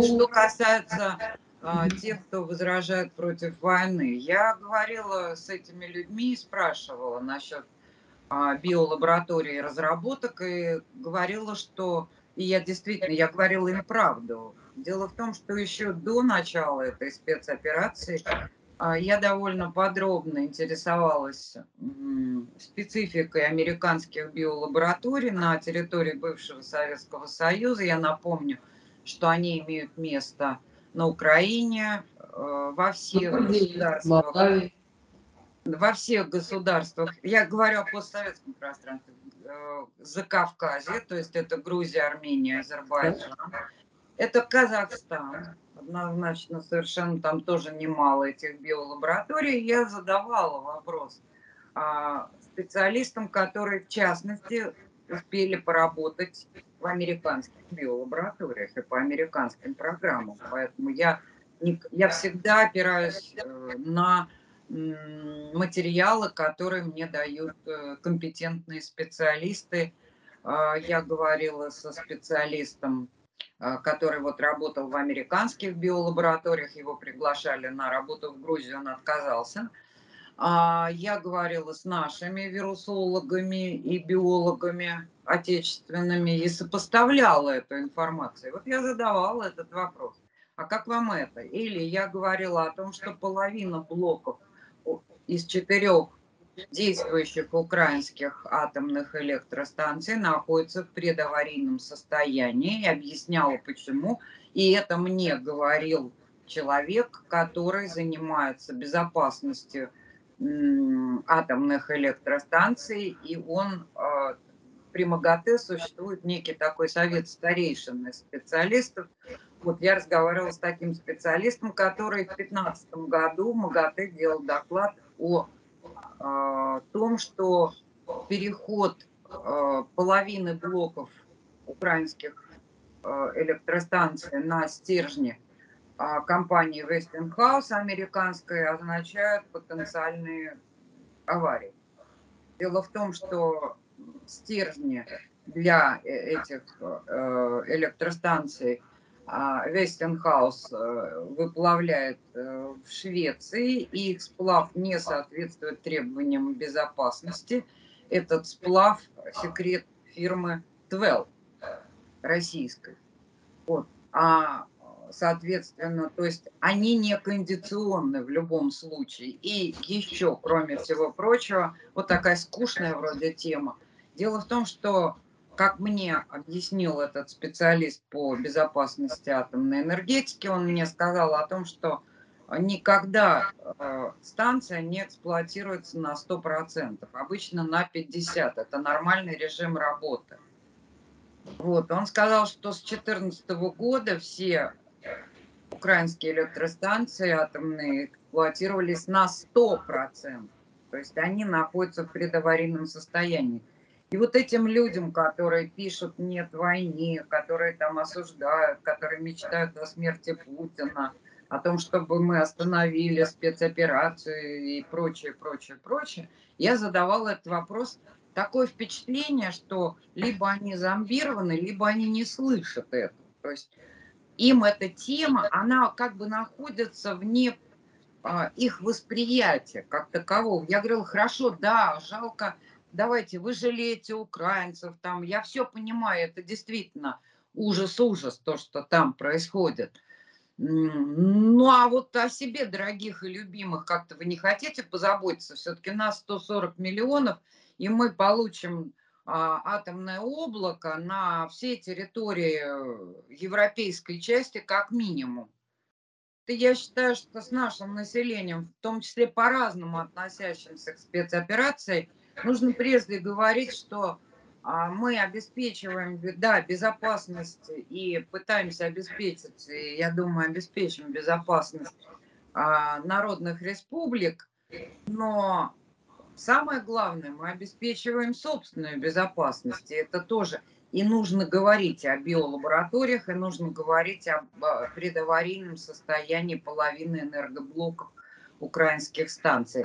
Что касается а, тех, кто возражает против войны, я говорила с этими людьми и спрашивала насчет а, биолаборатории разработок и говорила, что и я действительно, я говорила им правду. Дело в том, что еще до начала этой спецоперации а, я довольно подробно интересовалась спецификой американских биолабораторий на территории бывшего Советского Союза. Я напомню, что они имеют место на Украине, э, во всех государствах. Во всех государствах. Я говорю о постсоветском пространстве. Э, за Кавказе, то есть это Грузия, Армения, Азербайджан. Это Казахстан, однозначно совершенно там тоже немало этих биолабораторий. Я задавала вопрос а, специалистам, которые в частности успели поработать в американских биолабораториях и по американским программам. Поэтому я, я всегда опираюсь э, на материалы, которые мне дают э, компетентные специалисты. А, я говорила со специалистом, а, который вот работал в американских биолабораториях, его приглашали на работу в Грузию, он отказался. А, я говорила с нашими вирусологами и биологами отечественными и сопоставляла эту информацию. Вот я задавала этот вопрос. А как вам это? Или я говорила о том, что половина блоков из четырех действующих украинских атомных электростанций находится в предаварийном состоянии. И объясняла, почему. И это мне говорил человек, который занимается безопасностью атомных электростанций, и он э, при МАГАТЭ существует некий такой совет старейшин специалистов, вот я разговаривала с таким специалистом, который в 2015 году в МАГАТЭ делал доклад о э, том, что переход э, половины блоков украинских электростанций на стержни компании Westinghouse американской означает потенциальные аварии. Дело в том, что стержни для э, этих э, электростанций Вестенхаус э, выплавляет в Швеции, и их сплав не соответствует требованиям безопасности. Этот сплав – секрет фирмы Твел российской. Вот. А, соответственно, то есть они не кондиционны в любом случае. И еще, кроме всего прочего, вот такая скучная вроде тема. Дело в том, что как мне объяснил этот специалист по безопасности атомной энергетики, он мне сказал о том, что никогда э, станция не эксплуатируется на 100%, обычно на 50%. Это нормальный режим работы. Вот. Он сказал, что с 2014 года все украинские электростанции атомные эксплуатировались на 100%. То есть они находятся в предаварийном состоянии. И вот этим людям, которые пишут «нет войне», которые там осуждают, которые мечтают о смерти Путина, о том, чтобы мы остановили спецоперацию и прочее, прочее, прочее, я задавала этот вопрос. Такое впечатление, что либо они зомбированы, либо они не слышат это. То есть им эта тема, она как бы находится вне а, их восприятия как такового. Я говорила, хорошо, да, жалко, давайте, вы жалеете украинцев, там, я все понимаю, это действительно ужас-ужас, то, что там происходит. Ну, а вот о себе, дорогих и любимых, как-то вы не хотите позаботиться? Все-таки нас 140 миллионов, и мы получим атомное облако на всей территории европейской части как минимум. Я считаю, что с нашим населением, в том числе по-разному относящимся к спецоперации, нужно прежде говорить, что а, мы обеспечиваем, да, безопасность и пытаемся обеспечить, я думаю, обеспечим безопасность а, народных республик, но самое главное, мы обеспечиваем собственную безопасность, и это тоже. И нужно говорить о биолабораториях, и нужно говорить о предаварийном состоянии половины энергоблоков украинских станций.